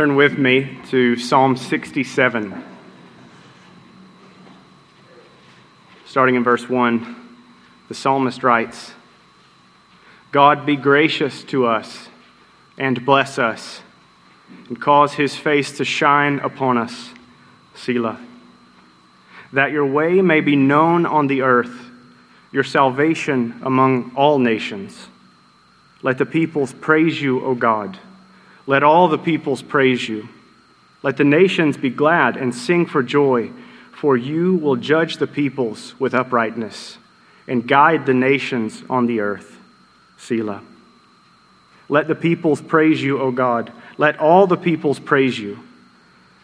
Turn with me to Psalm 67. Starting in verse 1, the psalmist writes God be gracious to us and bless us, and cause his face to shine upon us. Selah. That your way may be known on the earth, your salvation among all nations. Let the peoples praise you, O God. Let all the peoples praise you. Let the nations be glad and sing for joy, for you will judge the peoples with uprightness and guide the nations on the earth. Selah. Let the peoples praise you, O God. Let all the peoples praise you.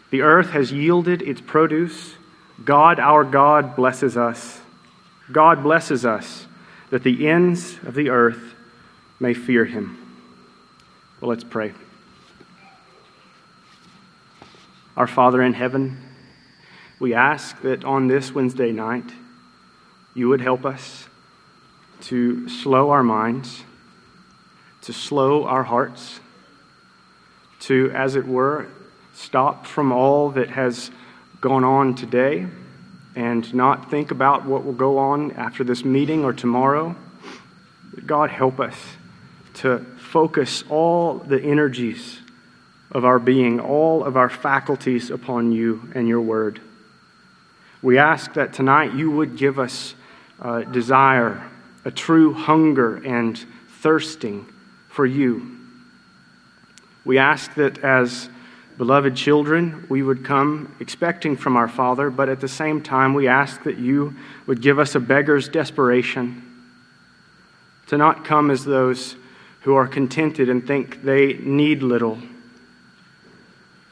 The earth has yielded its produce. God, our God, blesses us. God blesses us that the ends of the earth may fear him. Well, let's pray. Our Father in heaven, we ask that on this Wednesday night, you would help us to slow our minds, to slow our hearts, to, as it were, stop from all that has gone on today and not think about what will go on after this meeting or tomorrow. God, help us to focus all the energies of our being, all of our faculties upon you and your word. We ask that tonight you would give us a desire, a true hunger and thirsting for you. We ask that as beloved children, we would come expecting from our Father, but at the same time, we ask that you would give us a beggar's desperation to not come as those who are contented and think they need little.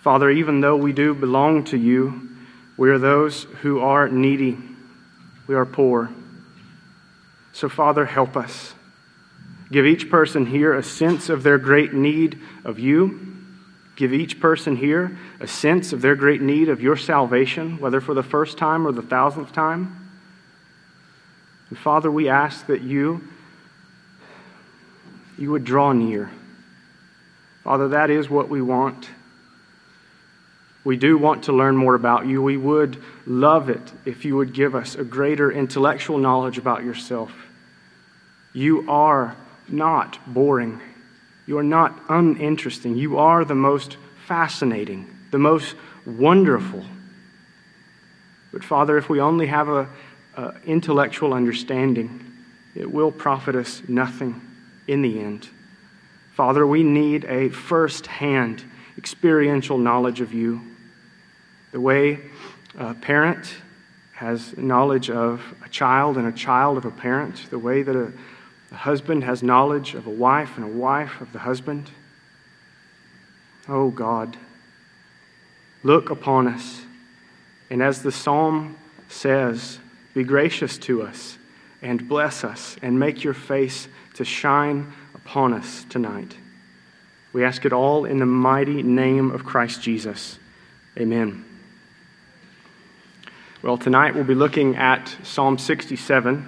Father, even though we do belong to you, we are those who are needy. We are poor. So, Father, help us. Give each person here a sense of their great need of you. Give each person here a sense of their great need of your salvation, whether for the first time or the thousandth time. And Father, we ask that you you would draw near. Father, that is what we want. We do want to learn more about you. We would love it if you would give us a greater intellectual knowledge about yourself. You are not boring. You are not uninteresting. You are the most fascinating, the most wonderful. But, Father, if we only have an intellectual understanding, it will profit us nothing in the end. Father, we need a first hand experiential knowledge of you. The way a parent has knowledge of a child and a child of a parent, the way that a, a husband has knowledge of a wife and a wife of the husband. Oh God, look upon us. And as the psalm says, be gracious to us and bless us and make your face to shine upon us tonight. We ask it all in the mighty name of Christ Jesus. Amen. Well, tonight we'll be looking at Psalm 67.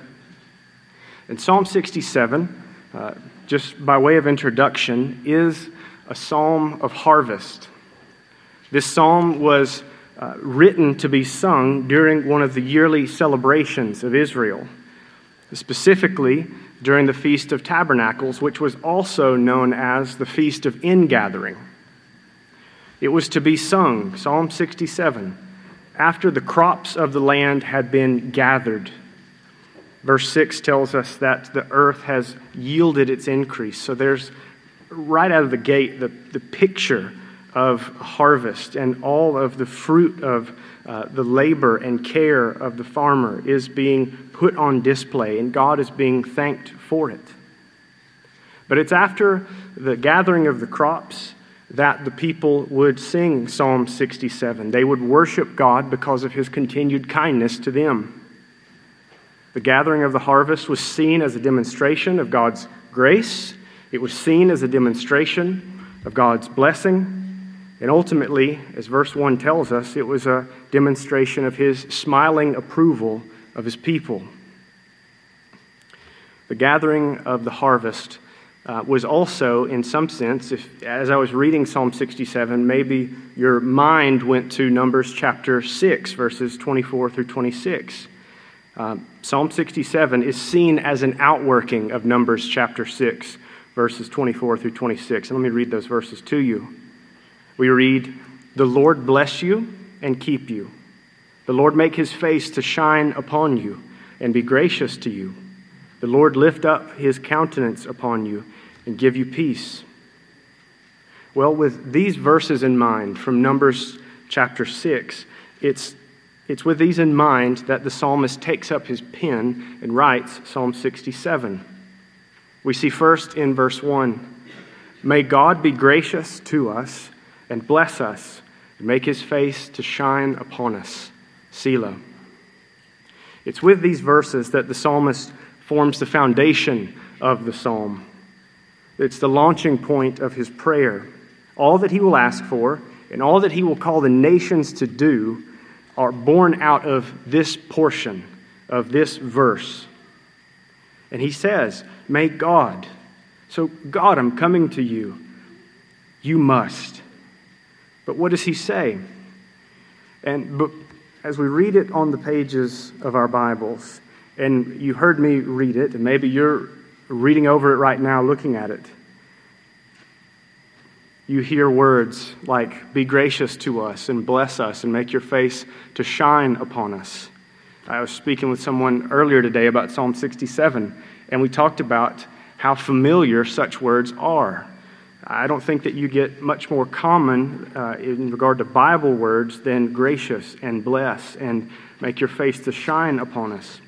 And Psalm 67, uh, just by way of introduction, is a psalm of harvest. This psalm was uh, written to be sung during one of the yearly celebrations of Israel. Specifically, during the Feast of Tabernacles, which was also known as the Feast of Ingathering. It was to be sung, Psalm 67, after the crops of the land had been gathered. Verse 6 tells us that the earth has yielded its increase. So there's right out of the gate the, the picture of harvest and all of the fruit of uh, the labor and care of the farmer is being put on display, and God is being thanked for it. But it's after the gathering of the crops that the people would sing Psalm 67. They would worship God because of his continued kindness to them. The gathering of the harvest was seen as a demonstration of God's grace, it was seen as a demonstration of God's blessing, and ultimately, as verse 1 tells us, it was a demonstration of his smiling approval of his people. The gathering of the harvest uh, was also, in some sense, if, as I was reading Psalm 67, maybe your mind went to Numbers chapter 6, verses 24 through 26. Uh, Psalm 67 is seen as an outworking of Numbers chapter 6, verses 24 through 26. And let me read those verses to you. We read, The Lord bless you and keep you. The Lord make his face to shine upon you and be gracious to you. The Lord lift up his countenance upon you and give you peace. Well, with these verses in mind from Numbers chapter 6, it's, it's with these in mind that the psalmist takes up his pen and writes Psalm 67. We see first in verse 1 May God be gracious to us and bless us and make his face to shine upon us. Selah. It's with these verses that the psalmist forms the foundation of the psalm. It's the launching point of his prayer. All that he will ask for and all that he will call the nations to do are born out of this portion of this verse. And he says, May God. So, God, I'm coming to you. You must. But what does he say? And as we read it on the pages of our Bibles, and you heard me read it, and maybe you're reading over it right now, looking at it, you hear words like, Be gracious to us and bless us and make your face to shine upon us. I was speaking with someone earlier today about Psalm 67, and we talked about how familiar such words are. I don't think that you get much more common uh, in regard to Bible words than gracious and bless and make your face to shine upon us.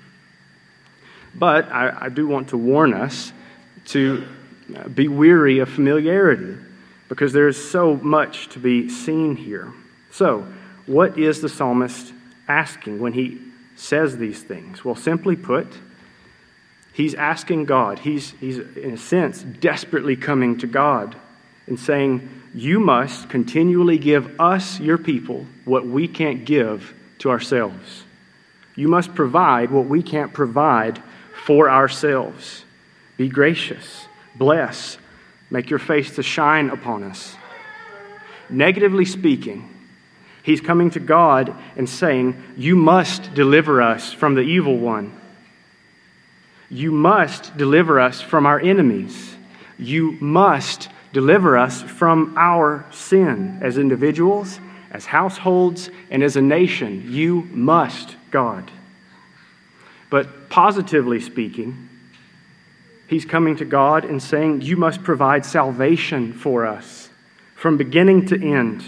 But I, I do want to warn us to uh, be weary of familiarity because there is so much to be seen here. So, what is the psalmist asking when he says these things? Well, simply put, he's asking God. He's, he's in a sense, desperately coming to God and saying, You must continually give us, your people, what we can't give to ourselves. You must provide what we can't provide for ourselves. Be gracious, bless, make your face to shine upon us. Negatively speaking, he's coming to God and saying, You must deliver us from the evil one. You must deliver us from our enemies. You must deliver us from our sin as individuals, as households, and as a nation. You must, God. But positively speaking, he's coming to God and saying, You must provide salvation for us from beginning to end.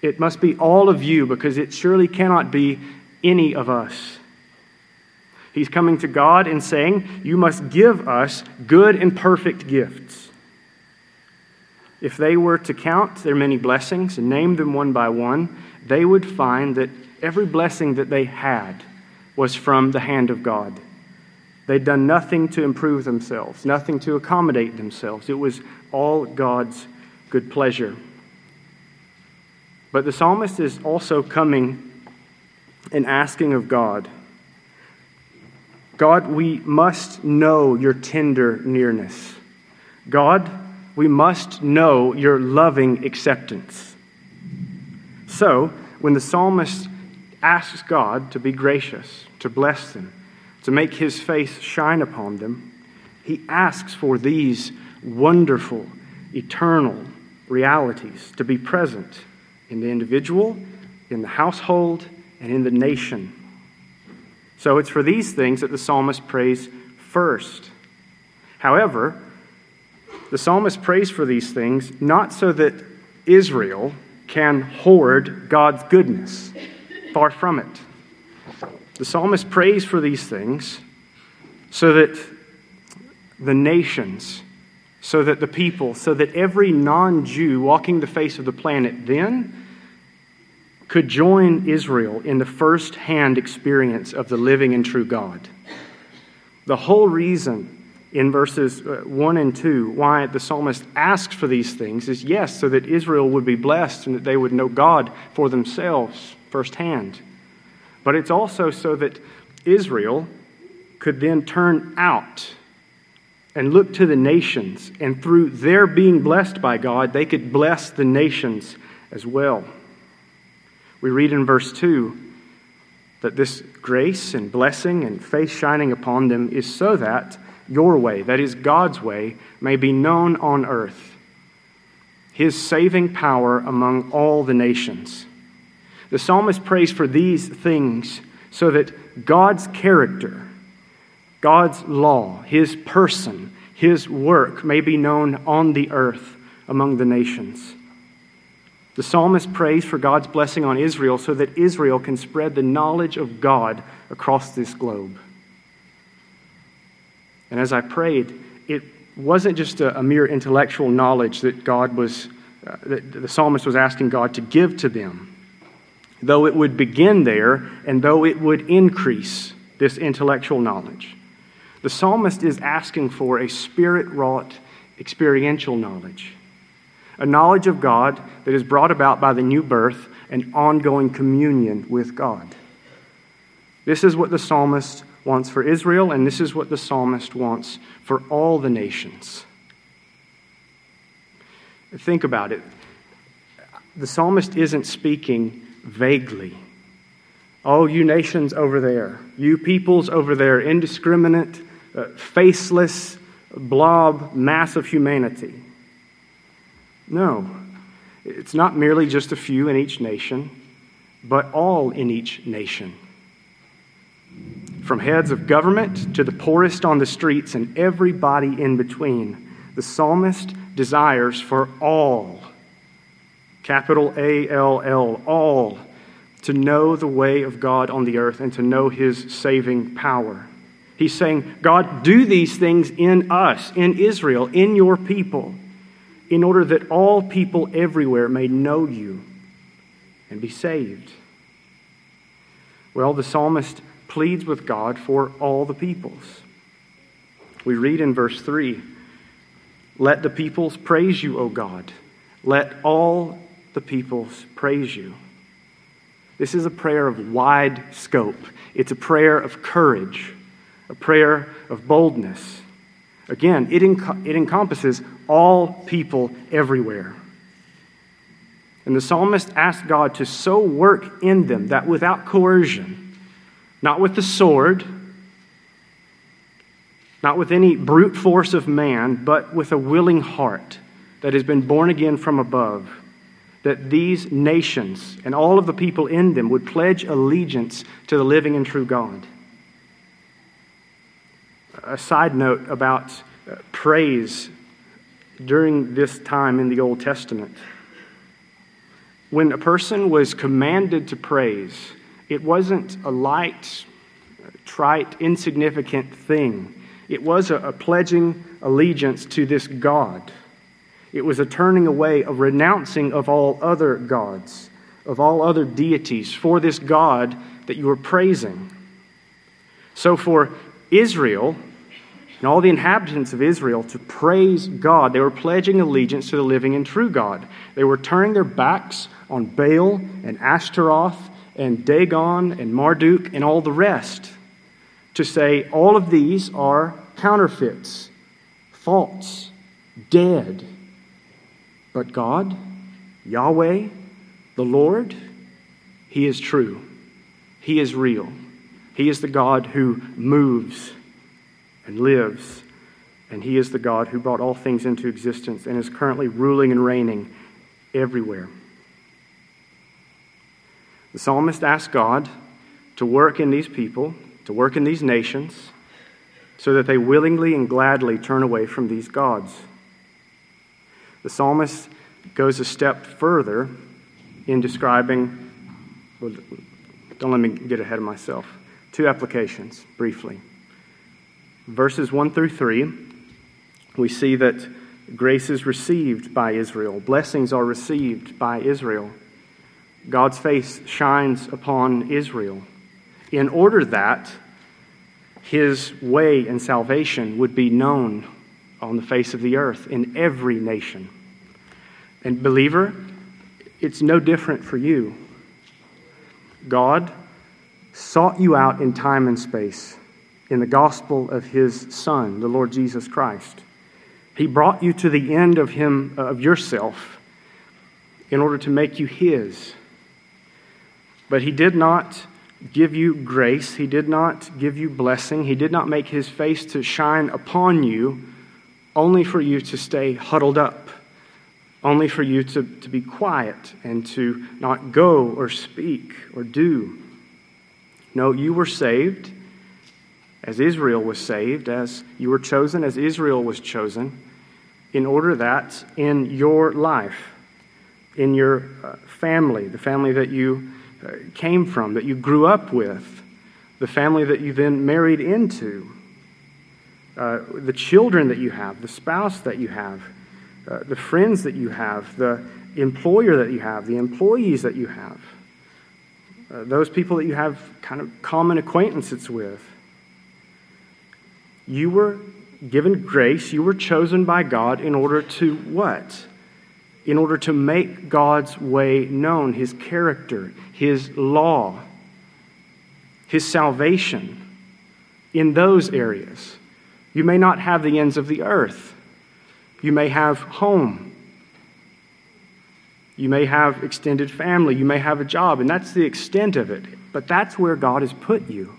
It must be all of you because it surely cannot be any of us. He's coming to God and saying, You must give us good and perfect gifts. If they were to count their many blessings and name them one by one, they would find that every blessing that they had was from the hand of God. They'd done nothing to improve themselves, nothing to accommodate themselves. It was all God's good pleasure. But the psalmist is also coming and asking of God God, we must know your tender nearness. God, we must know your loving acceptance. So, when the psalmist asks God to be gracious, to bless them, to make his face shine upon them, he asks for these wonderful, eternal realities to be present in the individual, in the household, and in the nation. So it's for these things that the psalmist prays first. However, the psalmist prays for these things not so that Israel can hoard God's goodness. Far from it. The psalmist prays for these things so that the nations, so that the people, so that every non Jew walking the face of the planet then could join Israel in the first hand experience of the living and true God. The whole reason in verses uh, 1 and 2 why the psalmist asks for these things is yes, so that Israel would be blessed and that they would know God for themselves firsthand. But it's also so that Israel could then turn out and look to the nations, and through their being blessed by God, they could bless the nations as well. We read in verse 2 that this grace and blessing and face shining upon them is so that your way, that is God's way, may be known on earth, his saving power among all the nations. The psalmist prays for these things so that God's character, God's law, his person, his work may be known on the earth among the nations. The psalmist prays for God's blessing on Israel so that Israel can spread the knowledge of God across this globe. And as I prayed, it wasn't just a, a mere intellectual knowledge that God was, uh, that the psalmist was asking God to give to them, though it would begin there and though it would increase this intellectual knowledge. The psalmist is asking for a spirit wrought experiential knowledge a knowledge of God that is brought about by the new birth and ongoing communion with God. This is what the psalmist wants for Israel, and this is what the psalmist wants for all the nations. Think about it. The psalmist isn't speaking vaguely. Oh, you nations over there, you peoples over there, indiscriminate, uh, faceless blob, mass of humanity. No, it's not merely just a few in each nation, but all in each nation. From heads of government to the poorest on the streets and everybody in between, the psalmist desires for all, capital A L L, all, to know the way of God on the earth and to know his saving power. He's saying, God, do these things in us, in Israel, in your people in order that all people everywhere may know you and be saved. Well, the psalmist pleads with God for all the peoples. We read in verse 3 Let the peoples praise you, O God. Let all the peoples praise you. This is a prayer of wide scope. It's a prayer of courage, a prayer of boldness. Again, it, it encompasses all people everywhere. And the psalmist asked God to so work in them that without coercion, not with the sword, not with any brute force of man, but with a willing heart that has been born again from above, that these nations and all of the people in them would pledge allegiance to the living and true God a side note about uh, praise during this time in the Old Testament. When a person was commanded to praise, it wasn't a light, trite, insignificant thing. It was a, a pledging allegiance to this God. It was a turning away, a renouncing of all other gods, of all other deities, for this God that you were praising. So for Israel, and all the inhabitants of Israel to praise God. They were pledging allegiance to the living and true God. They were turning their backs on Baal and Ashtaroth and Dagon and Marduk and all the rest to say all of these are counterfeits, false, dead. But God, Yahweh, the Lord, He is true. He is real. He is the God who moves and lives. And He is the God who brought all things into existence and is currently ruling and reigning everywhere. The psalmist asked God to work in these people, to work in these nations, so that they willingly and gladly turn away from these gods. The psalmist goes a step further in describing, well, don't let me get ahead of myself. Two applications, briefly verses 1 through 3, we see that grace is received by Israel, blessings are received by Israel. God's face shines upon Israel in order that his way and salvation would be known on the face of the earth in every nation. And, believer, it's no different for you. God sought you out in time and space in the gospel of his Son, the Lord Jesus Christ. He brought you to the end of him of yourself in order to make you his. But he did not give you grace, he did not give you blessing, he did not make his face to shine upon you only for you to stay huddled up, only for you to, to be quiet and to not go or speak or do. No, you were saved as Israel was saved, as you were chosen, as Israel was chosen, in order that in your life, in your uh, family, the family that you came from, that you grew up with, the family that you then married into, uh, the children that you have, the spouse that you have, uh, the friends that you have, the employer that you have, the employees that you have, uh, those people that you have kind of common acquaintances with. You were given grace, you were chosen by God in order to what? In order to make God's way known, His character, His law, His salvation in those areas. You may not have the ends of the earth. You may have home. You may have extended family. You may have a job, and that's the extent of it. But that's where God has put you.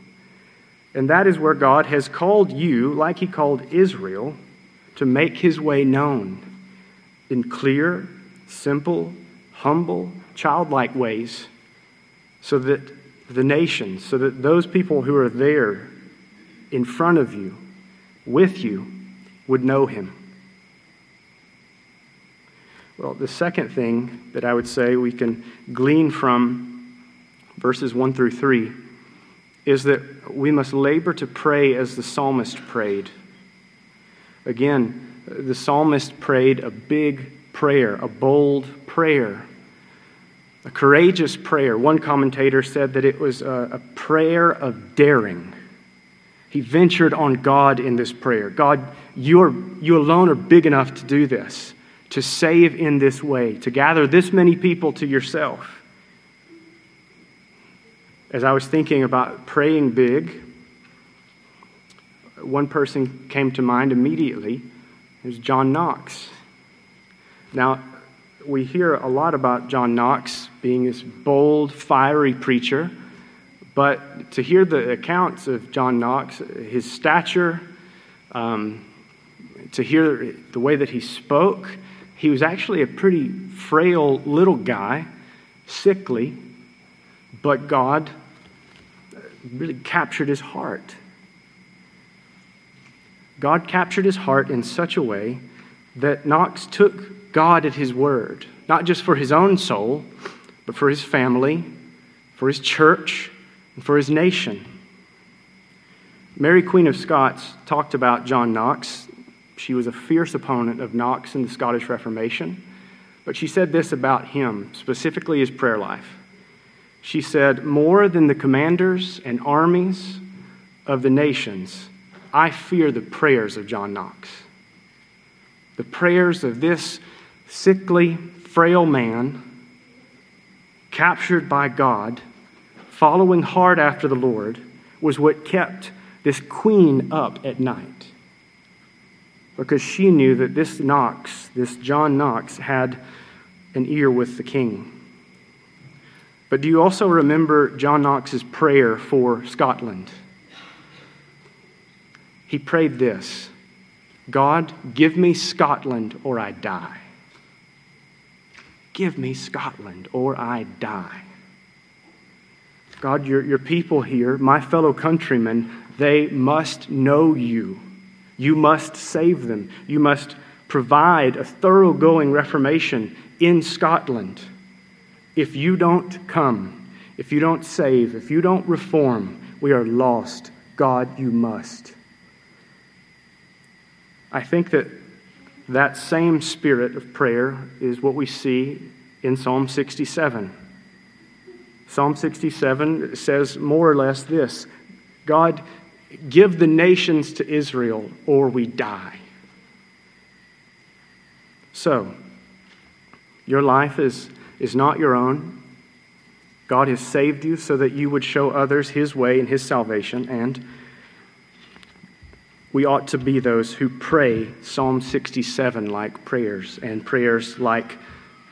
And that is where God has called you, like He called Israel, to make His way known in clear, simple, humble, childlike ways so that the nations, so that those people who are there in front of you, with you would know him. Well, the second thing that I would say we can glean from verses 1 through 3 is that we must labor to pray as the psalmist prayed. Again, the psalmist prayed a big prayer, a bold prayer, a courageous prayer. One commentator said that it was a, a prayer of daring. He ventured on God in this prayer. God, you, are, you alone are big enough to do this, to save in this way, to gather this many people to yourself. As I was thinking about praying big, one person came to mind immediately. Was John Knox. Now, we hear a lot about John Knox being this bold, fiery preacher but to hear the accounts of John Knox, his stature, um, to hear the way that he spoke, he was actually a pretty frail little guy, sickly, but God really captured his heart. God captured his heart in such a way that Knox took God at his word, not just for his own soul, but for his family, for his church, and for his nation. Mary, Queen of Scots, talked about John Knox. She was a fierce opponent of Knox in the Scottish Reformation, but she said this about him, specifically his prayer life. She said, More than the commanders and armies of the nations, I fear the prayers of John Knox. The prayers of this sickly, frail man, captured by God following hard after the Lord was what kept this queen up at night. Because she knew that this Knox, this John Knox, had an ear with the king. But do you also remember John Knox's prayer for Scotland? He prayed this God, give me Scotland or I die. Give me Scotland or I die. God, your, your people here, my fellow countrymen, they must know you. You must save them. You must provide a thoroughgoing reformation in Scotland. If you don't come, if you don't save, if you don't reform, we are lost. God, you must. I think that that same spirit of prayer is what we see in Psalm 67. Psalm 67 says more or less this God, give the nations to Israel, or we die. So, your life is, is not your own. God has saved you so that you would show others His way and His salvation. And we ought to be those who pray Psalm 67 like prayers and prayers like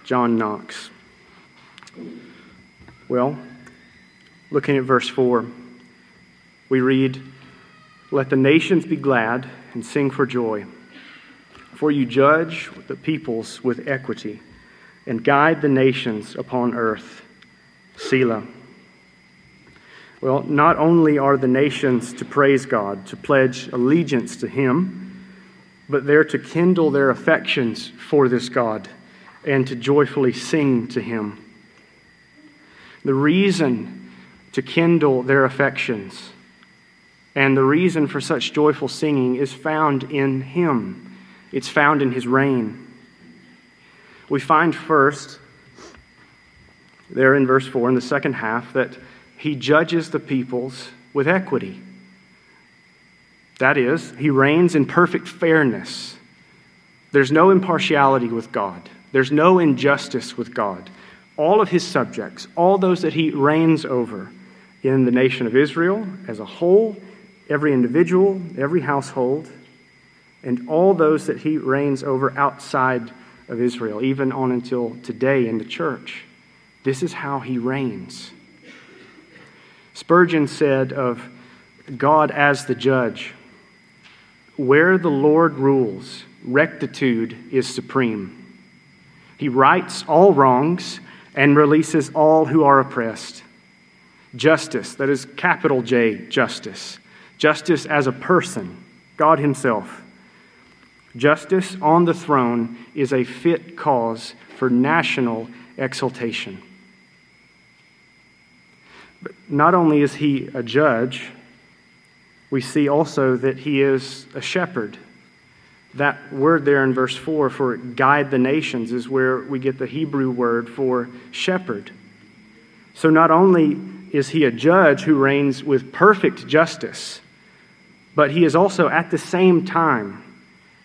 John Knox. Well, looking at verse 4, we read, Let the nations be glad and sing for joy, for you judge the peoples with equity and guide the nations upon earth. Selah. Well, not only are the nations to praise God, to pledge allegiance to Him, but they're to kindle their affections for this God and to joyfully sing to Him. The reason to kindle their affections and the reason for such joyful singing is found in Him, it's found in His reign. We find first, there in verse 4, in the second half, that He judges the peoples with equity. That is, He reigns in perfect fairness. There's no impartiality with God. There's no injustice with God. All of his subjects, all those that he reigns over in the nation of Israel as a whole, every individual, every household, and all those that he reigns over outside of Israel, even on until today in the church. This is how he reigns. Spurgeon said of God as the judge, Where the Lord rules, rectitude is supreme. He rights all wrongs and releases all who are oppressed. Justice, that is capital J, justice. Justice as a person, God Himself. Justice on the throne is a fit cause for national exultation. But not only is He a judge, we see also that He is a shepherd. That word there in verse 4 for guide the nations is where we get the Hebrew word for shepherd. So not only is he a judge who reigns with perfect justice, but he is also at the same time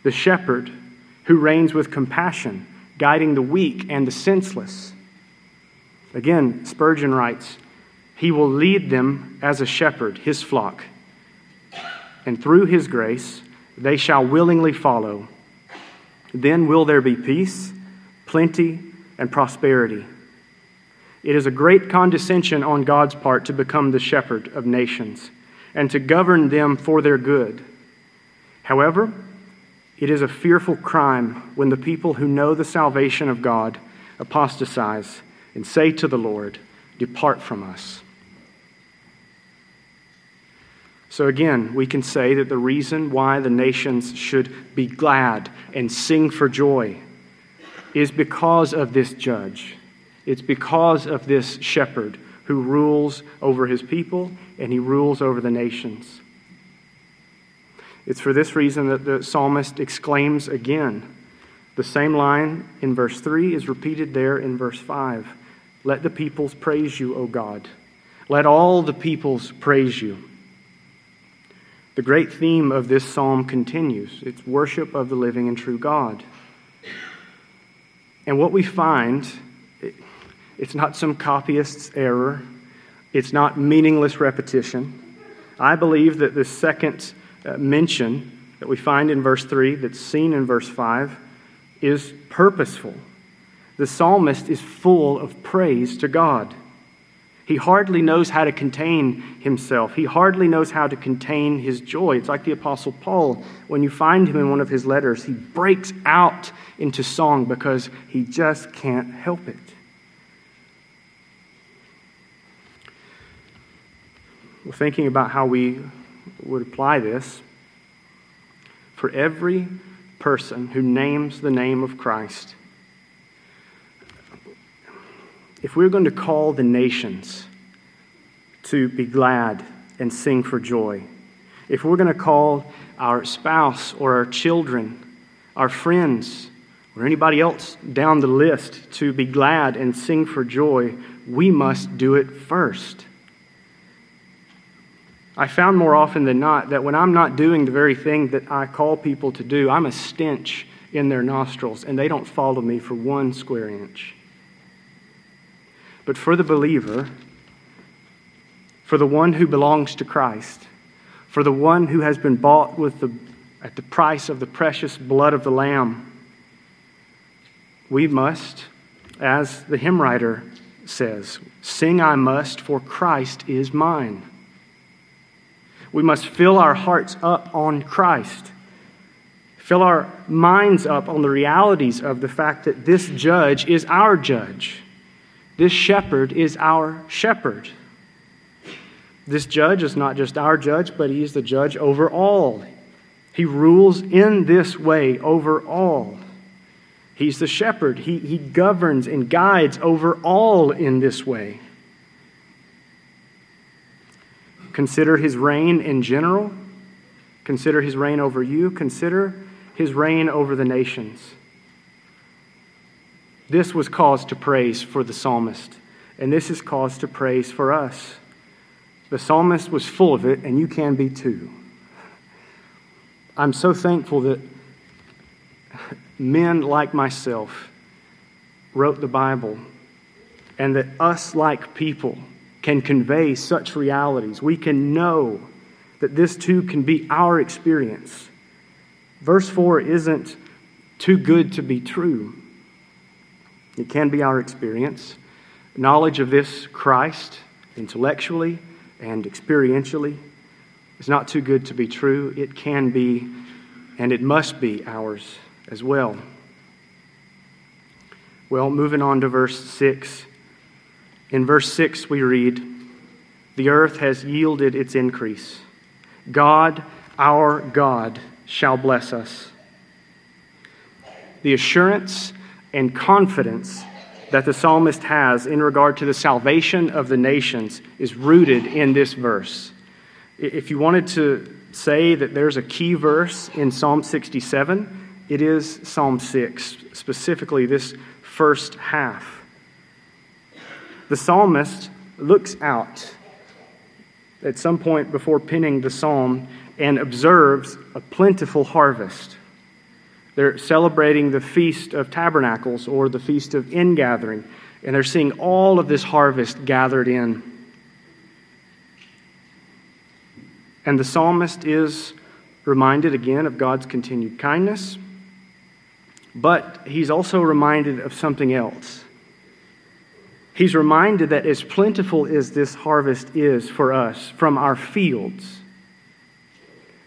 the shepherd who reigns with compassion, guiding the weak and the senseless. Again, Spurgeon writes, He will lead them as a shepherd, his flock, and through his grace, they shall willingly follow. Then will there be peace, plenty, and prosperity. It is a great condescension on God's part to become the shepherd of nations and to govern them for their good. However, it is a fearful crime when the people who know the salvation of God apostatize and say to the Lord, Depart from us. So, again, we can say that the reason why the nations should be glad and sing for joy is because of this judge. It's because of this shepherd who rules over his people and he rules over the nations. It's for this reason that the psalmist exclaims again. The same line in verse 3 is repeated there in verse 5. Let the peoples praise you, O God. Let all the peoples praise you. The great theme of this psalm continues it's worship of the living and true God. And what we find, it's not some copyist's error, it's not meaningless repetition. I believe that the second uh, mention that we find in verse 3, that's seen in verse 5, is purposeful. The psalmist is full of praise to God. He hardly knows how to contain himself. He hardly knows how to contain his joy. It's like the Apostle Paul. When you find him in one of his letters, he breaks out into song because he just can't help it. Well, thinking about how we would apply this, for every person who names the name of Christ, if we're going to call the nations to be glad and sing for joy, if we're going to call our spouse or our children, our friends, or anybody else down the list to be glad and sing for joy, we must do it first. I found more often than not that when I'm not doing the very thing that I call people to do, I'm a stench in their nostrils, and they don't follow me for one square inch. But for the believer, for the one who belongs to Christ, for the one who has been bought with the, at the price of the precious blood of the Lamb. We must, as the hymn writer says, sing I must, for Christ is mine. We must fill our hearts up on Christ. Fill our minds up on the realities of the fact that this judge is our judge. This shepherd is our shepherd. This judge is not just our judge, but he is the judge over all. He rules in this way over all. He's the shepherd. He, he governs and guides over all in this way. Consider his reign in general. Consider his reign over you. Consider his reign over the nations. This was cause to praise for the psalmist, and this is cause to praise for us. The psalmist was full of it, and you can be too. I'm so thankful that men like myself wrote the Bible and that us like people can convey such realities. We can know that this too can be our experience. Verse 4 isn't too good to be true, it can be our experience. Knowledge of this Christ, intellectually, and experientially is not too good to be true. It can be and it must be ours as well. Well, moving on to verse 6. In verse 6, we read, The earth has yielded its increase. God, our God, shall bless us. The assurance and confidence that the psalmist has in regard to the salvation of the nations is rooted in this verse. If you wanted to say that there's a key verse in Psalm 67, it is Psalm 6, specifically this first half. The psalmist looks out at some point before penning the psalm and observes a plentiful harvest. They're celebrating the Feast of Tabernacles or the Feast of Ingathering, and they're seeing all of this harvest gathered in. And the psalmist is reminded again of God's continued kindness, but he's also reminded of something else. He's reminded that as plentiful as this harvest is for us from our fields,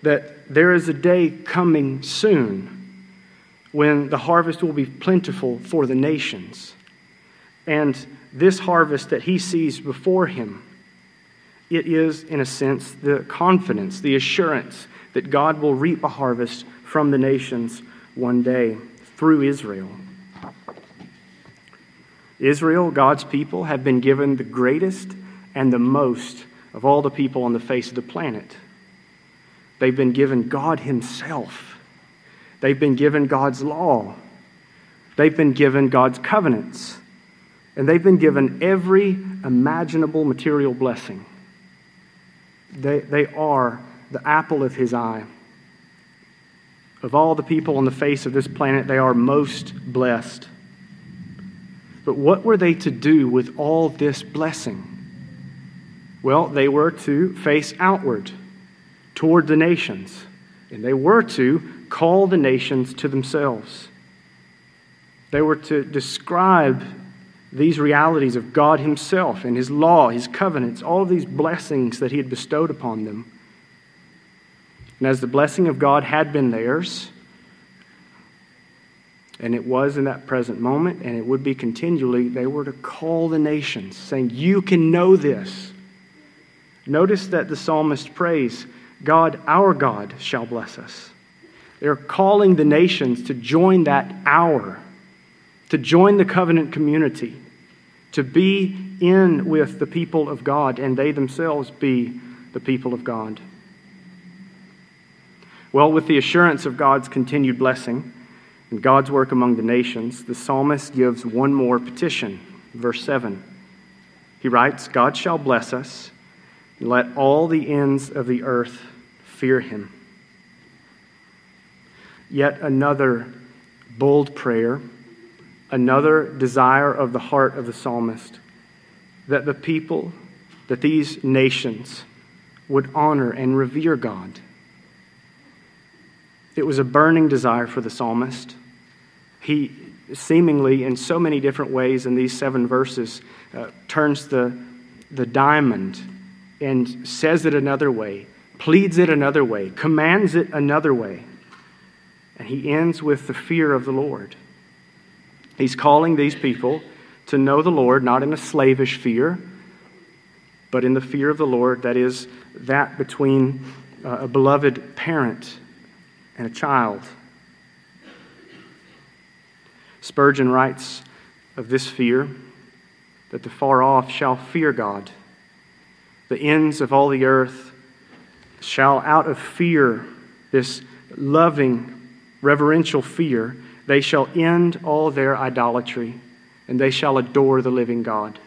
that there is a day coming soon when the harvest will be plentiful for the nations. And this harvest that he sees before him, it is, in a sense, the confidence, the assurance that God will reap a harvest from the nations one day through Israel. Israel, God's people, have been given the greatest and the most of all the people on the face of the planet. They've been given God Himself. They've been given God's law. They've been given God's covenants. And they've been given every imaginable material blessing. They, they are the apple of His eye. Of all the people on the face of this planet, they are most blessed. But what were they to do with all this blessing? Well, they were to face outward toward the nations, and they were to call the nations to themselves. They were to describe these realities of God Himself and His law, His covenants, all of these blessings that He had bestowed upon them. And as the blessing of God had been theirs, and it was in that present moment, and it would be continually, they were to call the nations, saying, You can know this. Notice that the psalmist prays, God, our God, shall bless us. They're calling the nations to join that hour, to join the covenant community, to be in with the people of God, and they themselves be the people of God. Well, with the assurance of God's continued blessing and God's work among the nations, the psalmist gives one more petition. Verse 7. He writes, God shall bless us, and let all the ends of the earth fear him. Yet another bold prayer, another desire of the heart of the psalmist that the people, that these nations would honor and revere God. It was a burning desire for the psalmist. He seemingly, in so many different ways in these seven verses, uh, turns the, the diamond and says it another way, pleads it another way, commands it another way. And he ends with the fear of the Lord. He's calling these people to know the Lord, not in a slavish fear, but in the fear of the Lord, that is, that between uh, a beloved parent and a child. Spurgeon writes of this fear that the far off shall fear God. The ends of all the earth shall, out of fear, this loving, reverential fear, they shall end all their idolatry and they shall adore the living God.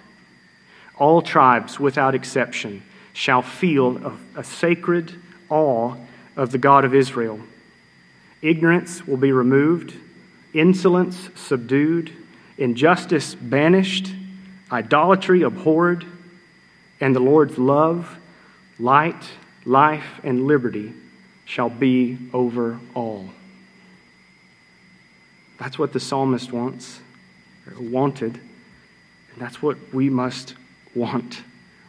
All tribes, without exception, shall feel a, a sacred awe of the God of Israel. Ignorance will be removed, insolence subdued, injustice banished, idolatry abhorred, and the Lord's love, light, life, and liberty shall be over all. That's what the psalmist wants, wanted, and that's what we must want,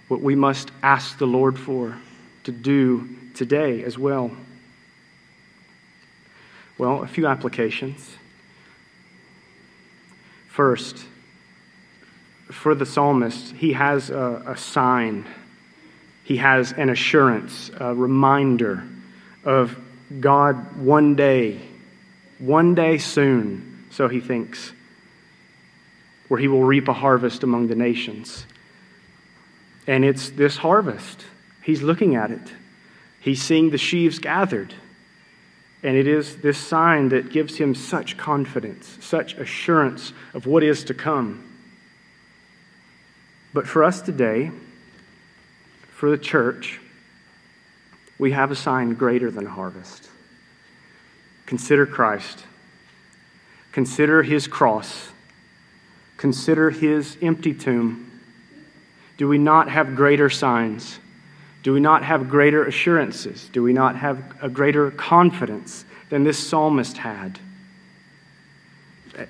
what we must ask the Lord for to do today as well. Well, a few applications. First, for the psalmist, he has a, a sign, he has an assurance, a reminder of God one day, one day soon, so he thinks, where he will reap a harvest among the nations. And it's this harvest. He's looking at it. He's seeing the sheaves gathered. And it is this sign that gives him such confidence, such assurance of what is to come. But for us today, for the church, we have a sign greater than harvest. Consider Christ. Consider his cross. Consider his empty tomb. Do we not have greater signs? Do we not have greater assurances? Do we not have a greater confidence than this psalmist had?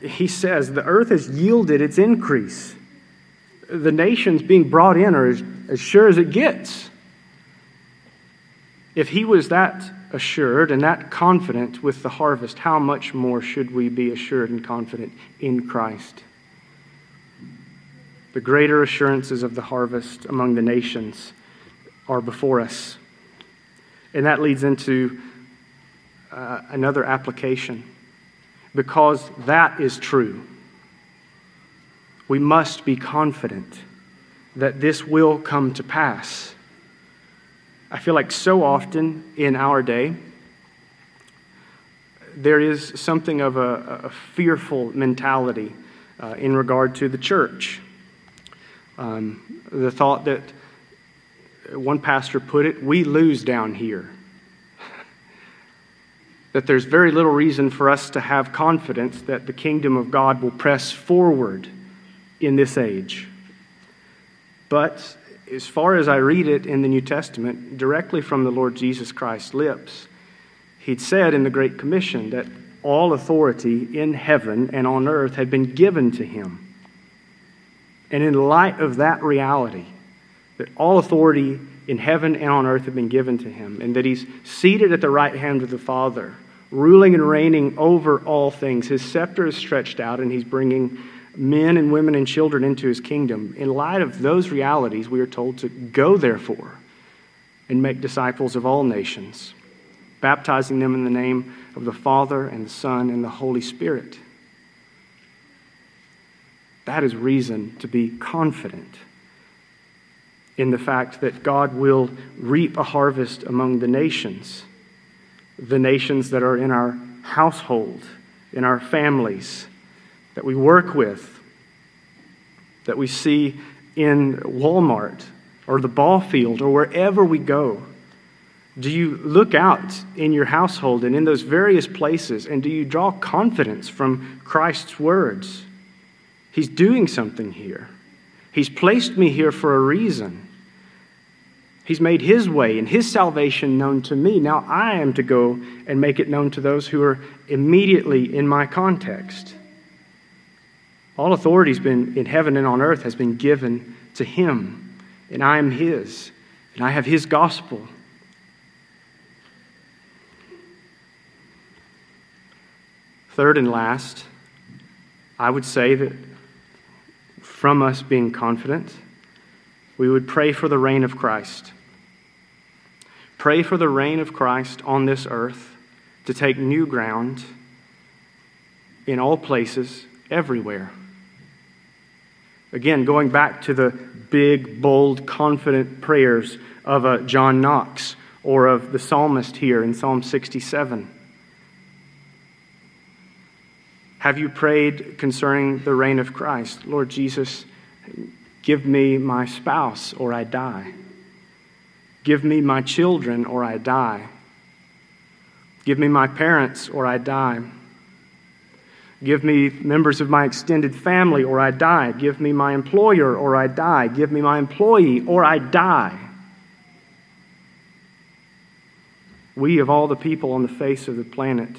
He says, The earth has yielded its increase. The nations being brought in are as, as sure as it gets. If he was that assured and that confident with the harvest, how much more should we be assured and confident in Christ? The greater assurances of the harvest among the nations are before us. And that leads into uh, another application. Because that is true, we must be confident that this will come to pass. I feel like so often in our day, there is something of a, a fearful mentality uh, in regard to the church. Um, the thought that one pastor put it, we lose down here. that there's very little reason for us to have confidence that the kingdom of God will press forward in this age. But as far as I read it in the New Testament, directly from the Lord Jesus Christ's lips, he'd said in the Great Commission that all authority in heaven and on earth had been given to him. And in light of that reality, that all authority in heaven and on earth had been given to him, and that he's seated at the right hand of the Father, ruling and reigning over all things. His scepter is stretched out, and he's bringing men and women and children into his kingdom. In light of those realities, we are told to go, therefore, and make disciples of all nations, baptizing them in the name of the Father and the Son and the Holy Spirit. That is reason to be confident in the fact that God will reap a harvest among the nations, the nations that are in our household, in our families, that we work with, that we see in Walmart or the ball field or wherever we go. Do you look out in your household and in those various places and do you draw confidence from Christ's words? He's doing something here. He's placed me here for a reason. He's made his way and his salvation known to me. Now I am to go and make it known to those who are immediately in my context. All authority has been in heaven and on earth has been given to him, and I am his, and I have his gospel. Third and last, I would say that from us being confident, we would pray for the reign of Christ. Pray for the reign of Christ on this earth to take new ground in all places, everywhere. Again, going back to the big, bold, confident prayers of uh, John Knox or of the psalmist here in Psalm 67. Have you prayed concerning the reign of Christ? Lord Jesus, give me my spouse or I die. Give me my children or I die. Give me my parents or I die. Give me members of my extended family or I die. Give me my employer or I die. Give me my employee or I die. We, of all the people on the face of the planet,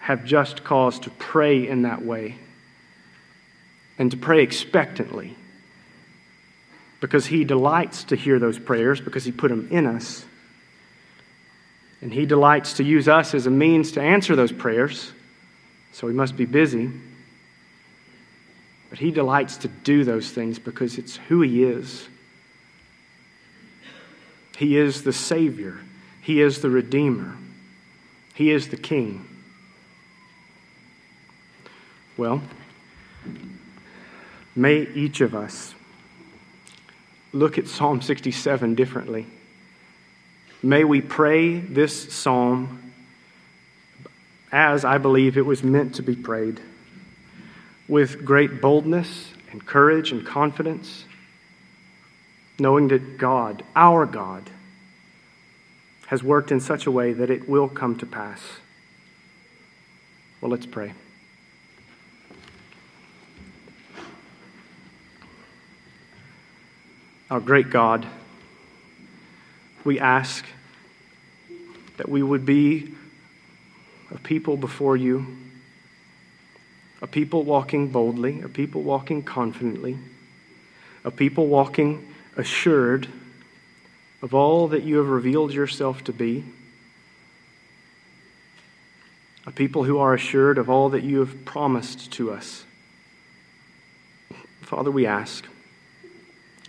have just cause to pray in that way and to pray expectantly because He delights to hear those prayers because He put them in us. And He delights to use us as a means to answer those prayers, so we must be busy. But He delights to do those things because it's who He is. He is the Savior, He is the Redeemer, He is the King. Well, may each of us look at Psalm 67 differently. May we pray this psalm as I believe it was meant to be prayed, with great boldness and courage and confidence, knowing that God, our God, has worked in such a way that it will come to pass. Well, let's pray. Our great God, we ask that we would be a people before you, a people walking boldly, a people walking confidently, a people walking assured of all that you have revealed yourself to be, a people who are assured of all that you have promised to us. Father, we ask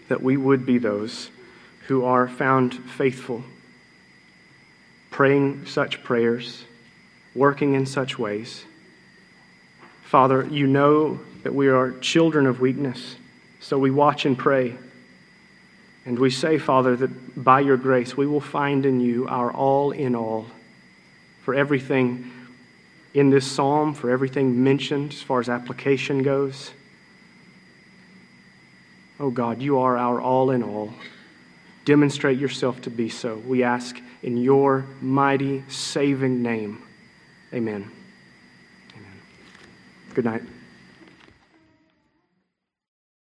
that we would be those who are found faithful, praying such prayers, working in such ways. Father, you know that we are children of weakness, so we watch and pray. And we say, Father, that by your grace we will find in you our all in all for everything in this psalm, for everything mentioned as far as application goes. Oh God, you are our all in all. Demonstrate yourself to be so. We ask in your mighty, saving name. Amen. Amen. Good night.